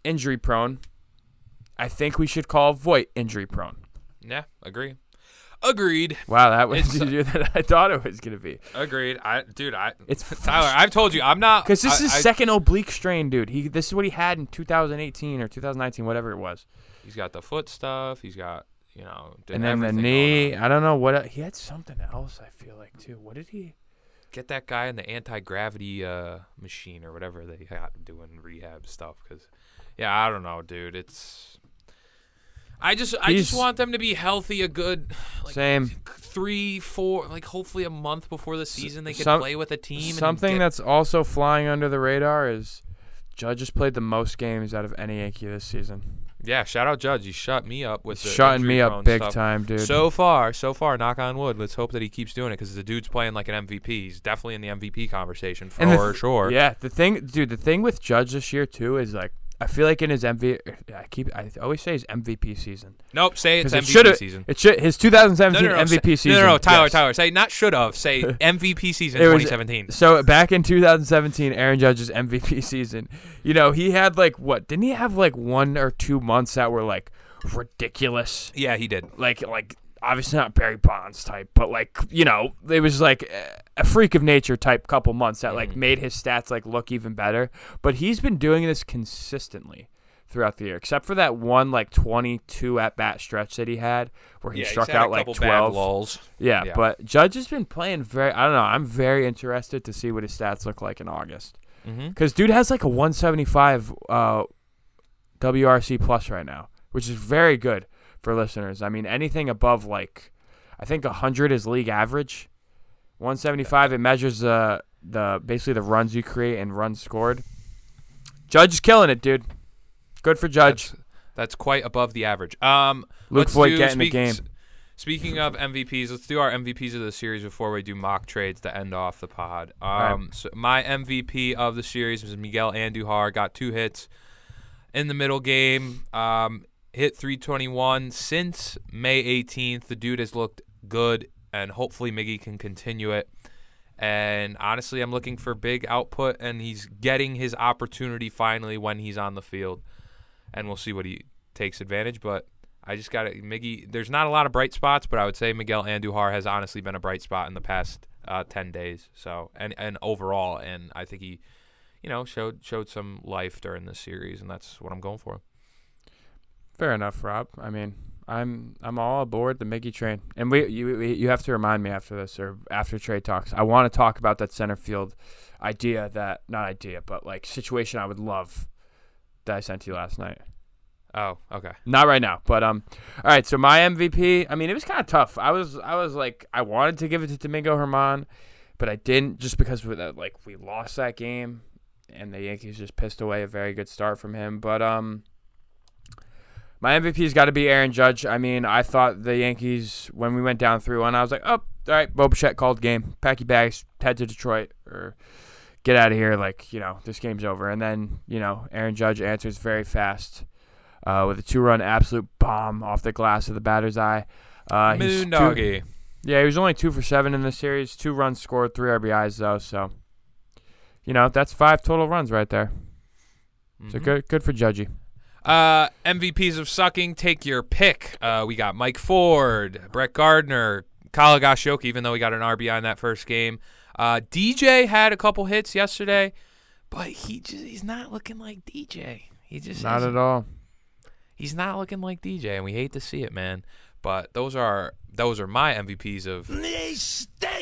injury prone, I think we should call Voit injury prone. Yeah, agree. Agreed. Wow, that was It's- easier than (laughs) I thought it was gonna be. Agreed. I, dude, I. It's (laughs) Tyler. I've told you, I'm not. because this I- is I- second oblique strain, dude. He this is what he had in 2018 or 2019, whatever it was. He's got the foot stuff. He's got, you know, and then the knee. I don't know what he had something else. I feel like too. What did he? Get that guy in the anti gravity uh, machine or whatever they got doing rehab stuff. Because, yeah, I don't know, dude. It's. I just, I just want them to be healthy. A good, like, Same. three, four, like hopefully a month before the season they could some- play with a team. and Something get- that's also flying under the radar is Judge has played the most games out of any Yankee this season. yeah. Shout out Judge. He shut me up with the Shutting me injury-prone up big stuff. time, dude. So far, so far, knock on wood. Let's hope that he keeps doing it because the dude's playing like an MVP. He's definitely in the MVP conversation for the th- sure. Yeah, the thing, dude, the thing with Judge this year too is like I feel like in his MVP, I keep I always say his MVP season Nope. Say it's it MVP season. It should his 2017 MVP say- season. No, no, no, Tyler, yes. Tyler. Say not should have. Say (laughs) MVP season was- 2017. So back in 2017, Aaron Judge's MVP (laughs) season, you know, he had like what? Didn't he have like one or two months that were like ridiculous? Yeah, he did. Like like obviously not Barry Bonds type, but like you know, it was like a- freak of nature type couple months that like made his stats like look even better. But he's been doing this consistently throughout the year, except for that one like 22 at bat stretch that he had where he yeah, struck out like 12. bad lulls. Yeah, Yeah. but Judge has been playing very. I don't know. I'm very interested to see what his stats look like in August. Mm-hmm. Because dude has like a 175 uh, WRC plus right now, which is very good for listeners. I mean, anything above like, I think 100 is league average. 175 it measures the the basically the runs you create and runs scored. Judge is killing it, dude. Good for Judge. That's, that's quite above the average. Um, Luke Voit do, getting the game. Speaking of MVPs, let's do our MVPs of the series before we do mock trades to end off the pod. Um, right. so my MVP of the series was Miguel Andujar. Got two hits in the middle game. Um, hit 321 since May 18th. The dude has looked good, and hopefully Miggy can continue it. And honestly, I'm looking for big output, and he's getting his opportunity finally when he's on the field. And we'll see what he takes advantage. But I just got to Miggy. There's not a lot of bright spots, but I would say Miguel Andujar has honestly been a bright spot in the past uh, 10 days. So and and overall, and I think he, you know, showed showed some life during this series, and that's what I'm going for. Fair enough, Rob. I mean, I'm I'm all aboard the Mickey train, and we you we- you have to remind me after this or after trade talks. I want to talk about that center field idea that not idea, but like situation I would love that I sent you last night. Oh, okay. Not right now, but um, all right. So my MVP. I mean, it was kind of tough. I was I was like I wanted to give it to Domingo German, but I didn't just because we, like we lost that game, and the Yankees just pissed away a very good start from him. But um, my MVP's got to be Aaron Judge. I mean, I thought the Yankees when we went down three one, I was like, oh, all right, Bo Bichette called game, pack your bags, head to Detroit, or get out of here. Like you know, this game's over. And then you know, Aaron Judge answers very fast uh, with a two-run absolute bomb off the glass of the batter's eye. Uh, he's two- yeah, he was only two for seven in the series. Two runs scored, three RBIs though. So, you know, that's five total runs right there. So Mhm. good, good for Judgy. Uh, MVPs of sucking, take your pick. Uh, we got Mike Ford, Brett Gardner, Kyle Higashioka, even though he got an RBI in that first game. Uh, DJ had a couple hits yesterday, but he just he's not looking like DJ. He just Not at all. he's not looking like DJ, and we hate to see it, man. But those are those are my MVPs of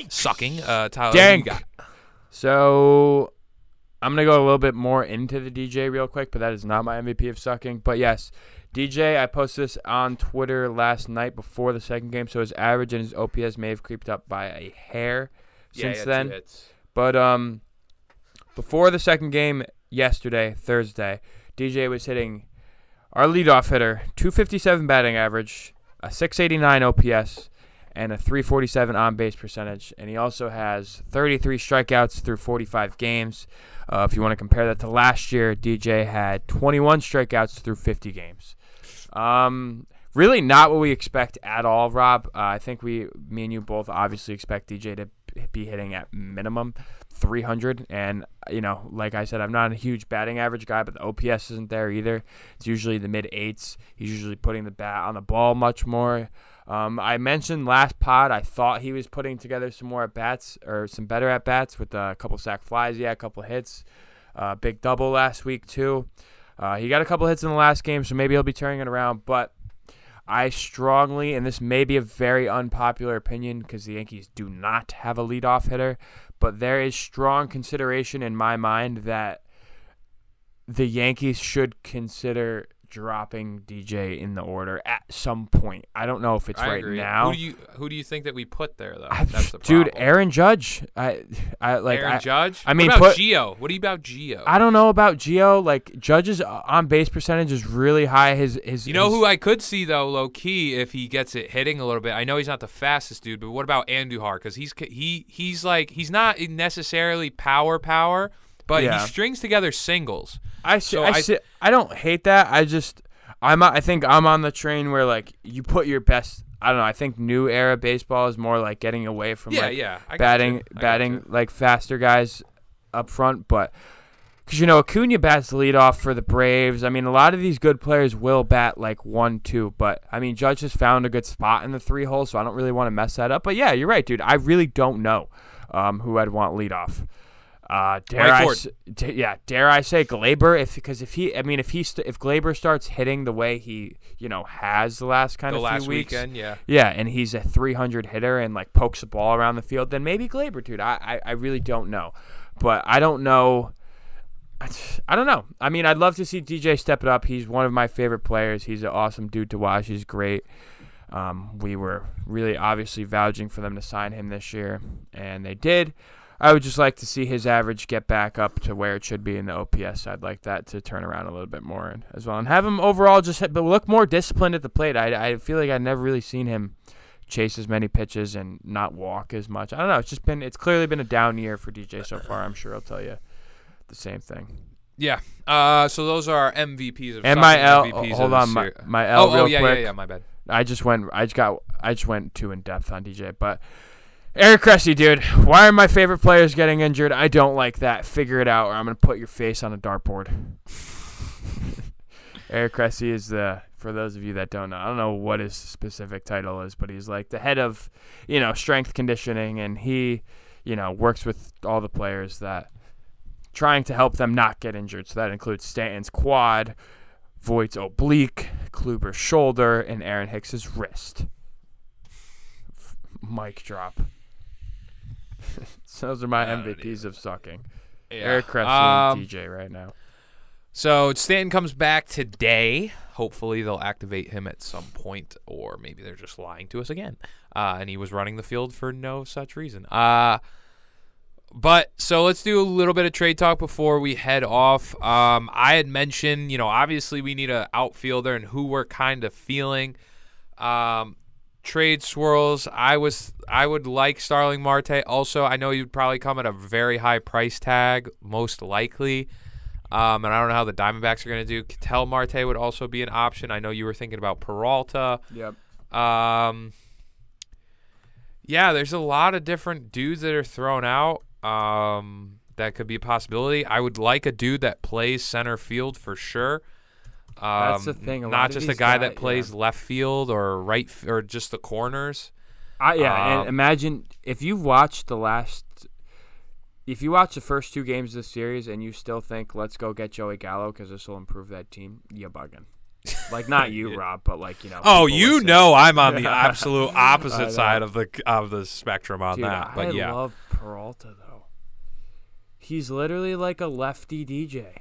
sucking. Uh, Tyler, who you Dank. got? So I'm gonna go a little bit more into the DJ real quick, but that is not my MVP of sucking. But yes, DJ, I posted this on Twitter last night before the second game, so his average and his OPS may have creeped up by a hair Yeah, since yeah, then. hits. But um, before the second game yesterday, Thursday, DJ was hitting our leadoff hitter, 257 batting average, a 689 OPS, and a 347 on base percentage. And he also has 33 strikeouts through 45 games. Uh, if you want to compare that to last year, DJ had 21 strikeouts through 50 games. Um, really not what we expect at all, Rob. Uh, I think we, me and you both, obviously expect DJ to be hitting at minimum 300. And you know, like I said, I'm not a huge batting average guy, but the OPS isn't there either. It's usually the mid eights. He's usually putting the bat on the ball much more. Um, I mentioned last pod I thought he was putting together some more at bats or some better at bats with a couple sack flies. Yeah, a couple hits. Uh, big double last week too. Uh, he got a couple hits in the last game, so maybe he'll be turning it around. But I strongly, and this may be a very unpopular opinion because the Yankees do not have a leadoff hitter, but there is strong consideration in my mind that the Yankees should consider dropping DJ in the order at some point. I don't know if it's I right agree. now. Who do you who do you think that we put there though? I- That's the (laughs) dude, problem. Aaron Judge. I, I like. Aaron I, Judge. I mean, what about put- Gio? What do you about Gio? I don't know about Gio. Like Judge's uh, on base percentage is really high. His his. You know his- who I could see though, low key, if he gets it hitting a little bit. I know he's not the fastest dude, but what about Andujar? Because he's he he's like he's not necessarily power power, but Yeah. he strings together singles. I So I, I- I don't hate that. I just I'm I think I'm on the train where like you put your best. I don't know. I think new era baseball is more like getting away from Yeah, like yeah, batting you. I got batting like faster guys up front, but. Because you know Acuna bats the lead off for the Braves. I mean, a lot of these good players will bat like one, two, but I mean Judge has found a good spot in the three hole, so I don't really want to mess that up. But yeah, you're right, dude. I really don't know um, who I'd want lead off. Uh, dare Mike I, Ford. s- d- yeah, dare I say Gleyber? If because if he, I mean, if he st- if Gleyber starts hitting the way he, you know, has the last kind The of last few weeks, weekend, yeah. yeah, and he's a 300 hitter and like pokes the ball around the field, then maybe Gleyber, dude. I, I, I really don't know, but I don't know. I don't know. I mean, I'd love to see DJ step it up. He's one of my favorite players. He's an awesome dude to watch. He's great. Um, we were really obviously vouching for them to sign him this year, and they did. I would just like to see his average get back up to where it should be in the OPS. I'd like that to turn around a little bit more as well, and have him overall just hit, but look more disciplined at the plate. I, I feel like I've never really seen him chase as many pitches and not walk as much. I don't know. It's just been it's clearly been a down year for DJ so far. I'm sure I'll tell you the same thing. Yeah. Uh, so those are our MVPs of And my L. MVPs Hold on, my, my L. oh, real oh yeah, quick. yeah, yeah. My bad. I just went. I just got. I just went too in depth on DJ, but Eric Cressey, dude. Why are my favorite players getting injured? I don't like that. Figure it out, or I'm gonna put your face on a dartboard. (laughs) Eric Cressey is the. For those of you that don't know, I don't know what his specific title is, but he's like the head of, you know, strength conditioning, and he, you know, works with all the players that trying to help them not get injured. So that includes Stanton's quad, Voit's oblique, Kluber's shoulder, and Aaron Hicks's wrist. Mic drop. (laughs) those are my MVPs of sucking. Yeah. Eric Cressey Um, and DJ right now. So Stanton comes back today. Hopefully they'll activate him at some point, or maybe they're just lying to us again. Uh, and he was running the field for no such reason. Uh, but so let's do a little bit of trade talk before we head off. Um, I had mentioned, you know, obviously we need an outfielder and who we're kind of feeling. Um, trade swirls. I was I would like Starling Marte. Also, I know you'd probably come at a very high price tag, most likely. Um, and I don't know how the Diamondbacks are going to do. Ketel Marte would also be an option. I know you were thinking about Peralta. Yep. Um, yeah, there's a lot of different dudes that are thrown out. Um, that could be a possibility. I would like a dude that plays center field for sure. Um, That's the thing, a not just a guy guy- that plays left field or right f- or just the corners. I, yeah, Um, and imagine if you watched the last, if you watch the first two games of the series and you still think let's go get Joey Gallo because this will improve that team, you're bugging. Like not (laughs) you, Rob, but like you know. Oh, you listening. know I'm on the (laughs) absolute opposite side of the of the spectrum on Dude, that. But yeah, I yeah, love Peralta though. He's literally like a lefty DJ.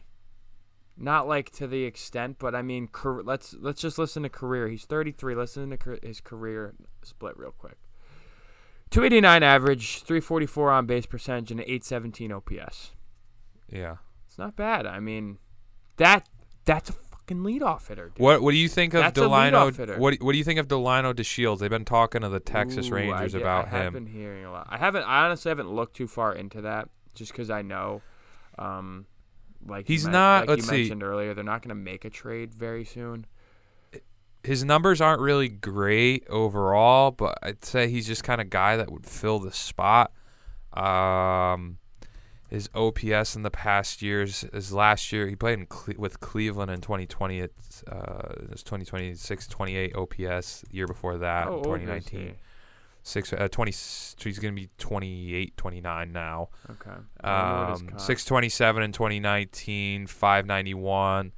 Not like to the extent, but I mean, car- let's let's just listen to career. He's 33. Listen to car- his career split real quick. 289 average, 344 on base percentage, and 817 OPS. yeah. It's not bad. I mean, that that's a fucking leadoff hitter. Dude. What what do you think of That's Delino? What what do you think of Delino DeShields? They've been talking to the Texas Ooh, Rangers I, about I him. been hearing a lot. I haven't. I honestly haven't looked too far into that, just because I know, um, like He's not- Like let's you see. mentioned earlier, they're not going to make a trade very soon. His numbers aren't really great overall, but I'd say he's just kind of guy that would fill the spot. Um, his OPS in the past years, his last year, he played in Cle- with Cleveland in 2020. It's uh, it's 2020, 628 OPS. Year before that, How in old was 2019, he? Six uh, 20. He's gonna be 28, 29 now. Okay. I don't know what his Um, 627 in 2019, 591.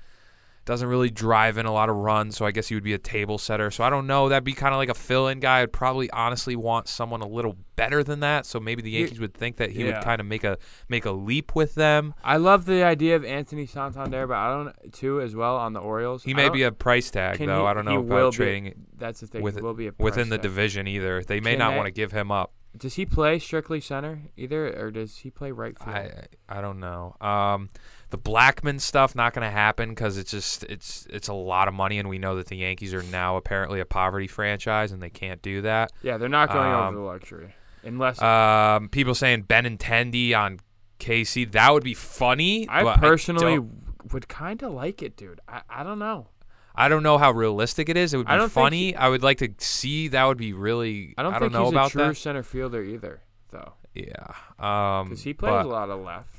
Doesn't really drive in a lot of runs, so I guess he would be a table setter. So I don't know. That'd be kind of like a fill-in guy. I'd probably honestly want someone a little better than that. So maybe the Yankees would think that he yeah. would kind of make a make a leap with them. I love the idea of Anthony Santander, but I don't too as well on the Orioles. He may be a price tag though. he- I don't know about be- trading That's the thing. with- will be a within the division either. They may Can not want to give him up. Does he play strictly center either, or does he play right field? I I don't know. Um, the Blackmon stuff not going to happen because it's just it's it's a lot of money, and we know that the Yankees are now apparently a poverty franchise, and they can't do that. yeah, they're not going um, over the luxury unless Um, people saying Ben Benintendi on KC that would be funny. I personally don't, would kind of like it, dude. I, I don't know. I don't know how realistic it is. It would be funny. he- I would like to see. That would be really. I don't I don't know he's about a true that. center fielder either, though, Yeah. Um, because he plays but- a lot of left.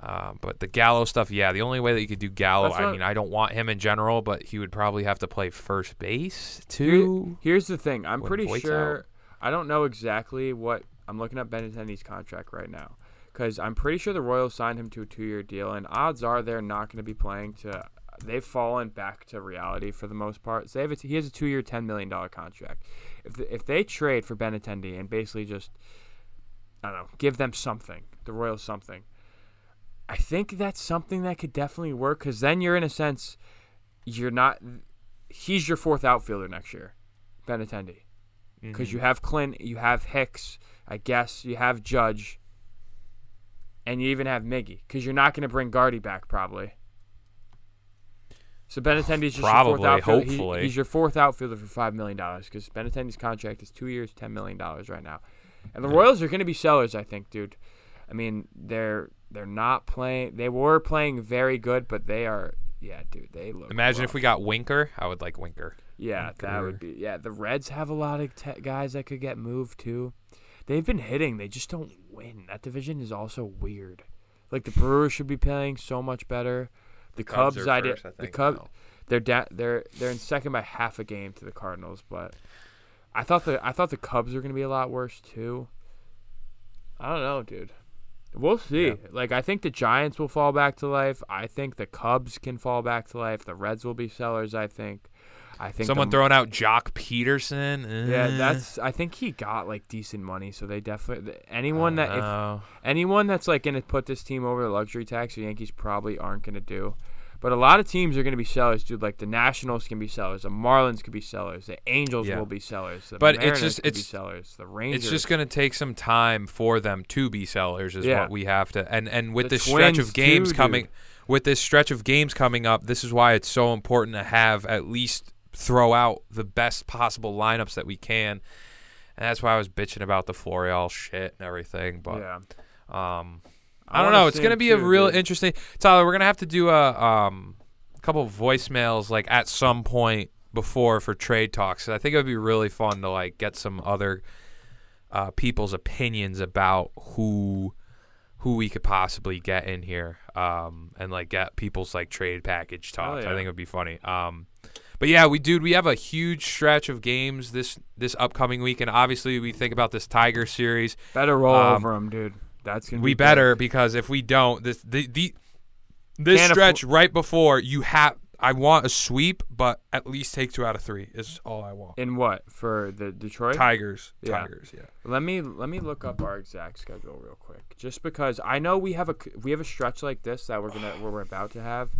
Um, but the Gallo stuff, yeah, the only way that you could do Gallo, I mean, I don't want him in general, but he would probably have to play first base Here- too. here's the thing. I'm pretty Voit's sure. out. I don't know exactly what. I'm looking up Benintendi's contract right now because I'm pretty sure the Royals signed him to a two-year deal, and odds are they're not going to be playing to. They've fallen back to reality for the most part. So they have a, he has a two-year, ten million dollar contract. If the, if they trade for Benintendi and basically just, I don't know, give them something, the Royals something. I think that's something that could definitely work because then you're in a sense, you're not. He's your fourth outfielder next year, Benintendi because Mm-hmm. you have Clint, you have Hicks, I guess you have Judge, and you even have Miggy because you're not going to bring Gardy back probably. So Benintendi's just your Probably, fourth outfielder. He- he's your fourth outfielder for five million dollars because Benintendi's contract is two years, ten million dollars right now, and the Royals are going to be sellers. I think, dude. I mean, they're they're not playing. They were playing very good, but they are. Yeah, dude, they look. Imagine if we got Winker. I would like Winker. Yeah, that would be. Yeah, the Reds have a lot of te- guys that could get moved too. They've been hitting, they just don't win. That division is also weird. Like the Brewers should be playing so much better. The Cubs I did. first, I the Cubs, now. they're da- they're they're in second by half a game to the Cardinals, but I thought the I thought the Cubs were gonna be a lot worse too. I don't know, dude. We'll see. Yeah. Like I think the Giants will fall back to life. I think the Cubs can fall back to life. The Reds will be sellers. I think. I think Someone the, throwing out Joc Pederson. yeah, eh, that's. I think he got like decent money, so they definitely anyone that if uh, anyone that's like gonna put this team over the luxury tax, the Yankees probably aren't gonna do. But a lot of teams are gonna be sellers, dude. Like the Nationals can be sellers, the Marlins could be sellers, the Angels Yeah. will be sellers, the But it's Mariners just- could be it's- sellers, the Rangers. it's just going to take some time for them to be sellers is Yeah. what we have to and and with The this stretch of games too, coming dude. with this stretch of games coming up this is why it's so important to have at least throw out the best possible lineups that we can and that's why I was bitching about the Florial shit and everything but yeah. um I I, don't know it's going to him be a real dude. interesting Tyler we're going to have to do a um couple of voicemails like at some point before for trade talks I think it would be really fun to like get some other uh, people's opinions about who who we could possibly get in here um, and like get people's like trade package talks. yeah. I think it would be funny. Um, but yeah, we dude, we have a huge stretch of games this this upcoming week, and obviously we think about this Tiger series. Better roll Um, over them, dude. That's gonna We be better because if we don't, this the, the this Can't affo- stretch right before you have. I want a sweep, but at least take two out of three is all I want. in what for the Detroit? Tigers, Yeah. Tigers, yeah. Let me let me look up our exact schedule real quick, just because I know we have a we have a stretch like this that we're gonna where we're about to have,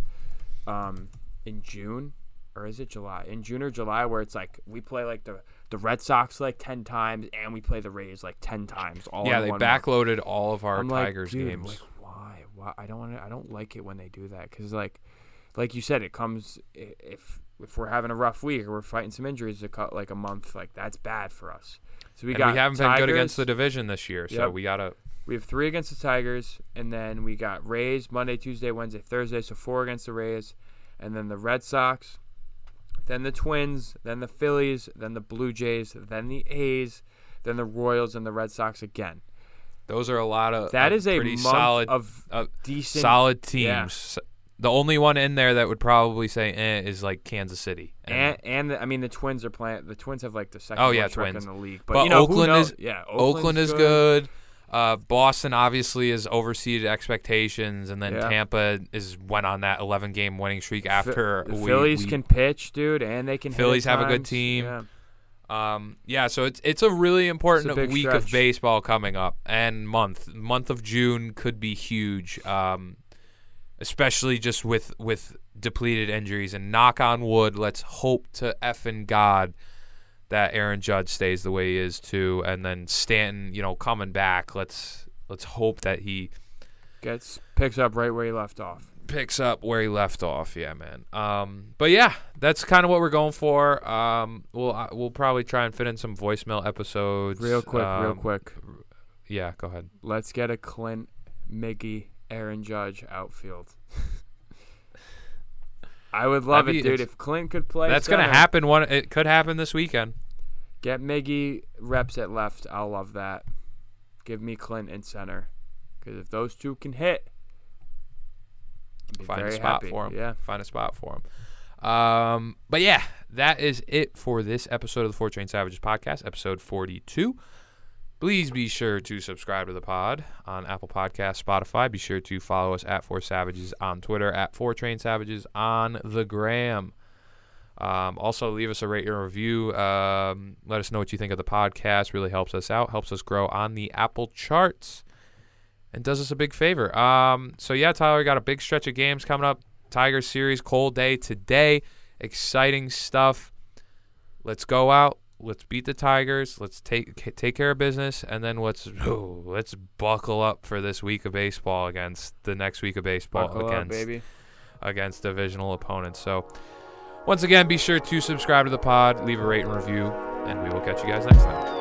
um, in June, or is it July? In June or July, where it's like we play like the the Red Sox like ten times and we play the Rays like ten times. All Yeah, in they one month. backloaded all of our I'm like, Tigers dude, games. Like, why? Why? I don't want to. I don't like it when they do that because, like, like you said, it comes if if we're having a rough week or we're fighting some injuries, to cut like a month, like that's bad for us. So we and got we haven't been good against the division this year, so Yep. we gotta. We have three against the Tigers, and then we got Rays Monday, Tuesday, Wednesday, Thursday. So four against the Rays, and then the Red Sox, then the Twins, then the Phillies, then the Blue Jays, then the A's, then the Royals and the Red Sox again. Those are a lot of That is a solid of uh, decent solid yeah. teams. The only one in there that would probably say eh, is like Kansas City. And and the, I mean the Twins are playing. The Twins have like the second Oh, yeah, Twins. in the league. But, But you know, who Oakland is- yeah. Oakland Oakland's is good. Uh, Boston obviously has overseeded expectations, and then Yeah. Tampa is went on that 11 game winning streak after the we, Phillies we- can pitch, dude, and they can. Phillies have a good team. Yeah. Um, yeah, so it's it's a really important big week of baseball coming up, and month month of June could be huge. Um, especially just with with depleted injuries. And knock on wood, let's hope to effing God that Aaron Judge stays the way he is too, and then Stanton, you know, coming back. Let's let's hope that he Gets picks up right where he left off. picks up where he left off. Yeah, man. Um, but yeah, that's kind of what we're going for. Um, we'll uh, we'll probably try and fit in some voicemail episodes. Real quick, real Um, quick. Yeah, go ahead. Let's get a Clint, Mickey, Aaron Judge outfield. (laughs) I would love That'd it, be- dude. If Clint could play, That's gonna happen. One, it could happen this weekend. Get Miggy reps at left. I'll love that. Give me Clint in center, because if those two can hit, be Find a spot happy. for him. Yeah. Find a spot for him. Um, but yeah, that is it for this episode of the Four Train Savages podcast, episode forty-two. Please be sure to subscribe to the pod on Apple Podcasts, Spotify. Be sure to follow us at Four Savages on Twitter, at Four Train Savages on the gram. Um, also, leave us a rate and review. Um, let us know what you think of the podcast. Really helps us out, helps us grow on the Apple charts, and does us a big favor. Um, so yeah, Tyler got a big stretch of games coming up. Tigers series, cold day today. Exciting stuff. Let's go out. Let's beat the Tigers. Let's take take care of business, and then let's oh, let's buckle up for this week of baseball against the next week of baseball Buckle up, against baby. against divisional opponents. So, once again, be sure to subscribe to the pod, leave a rate and review, and we will catch you guys next time.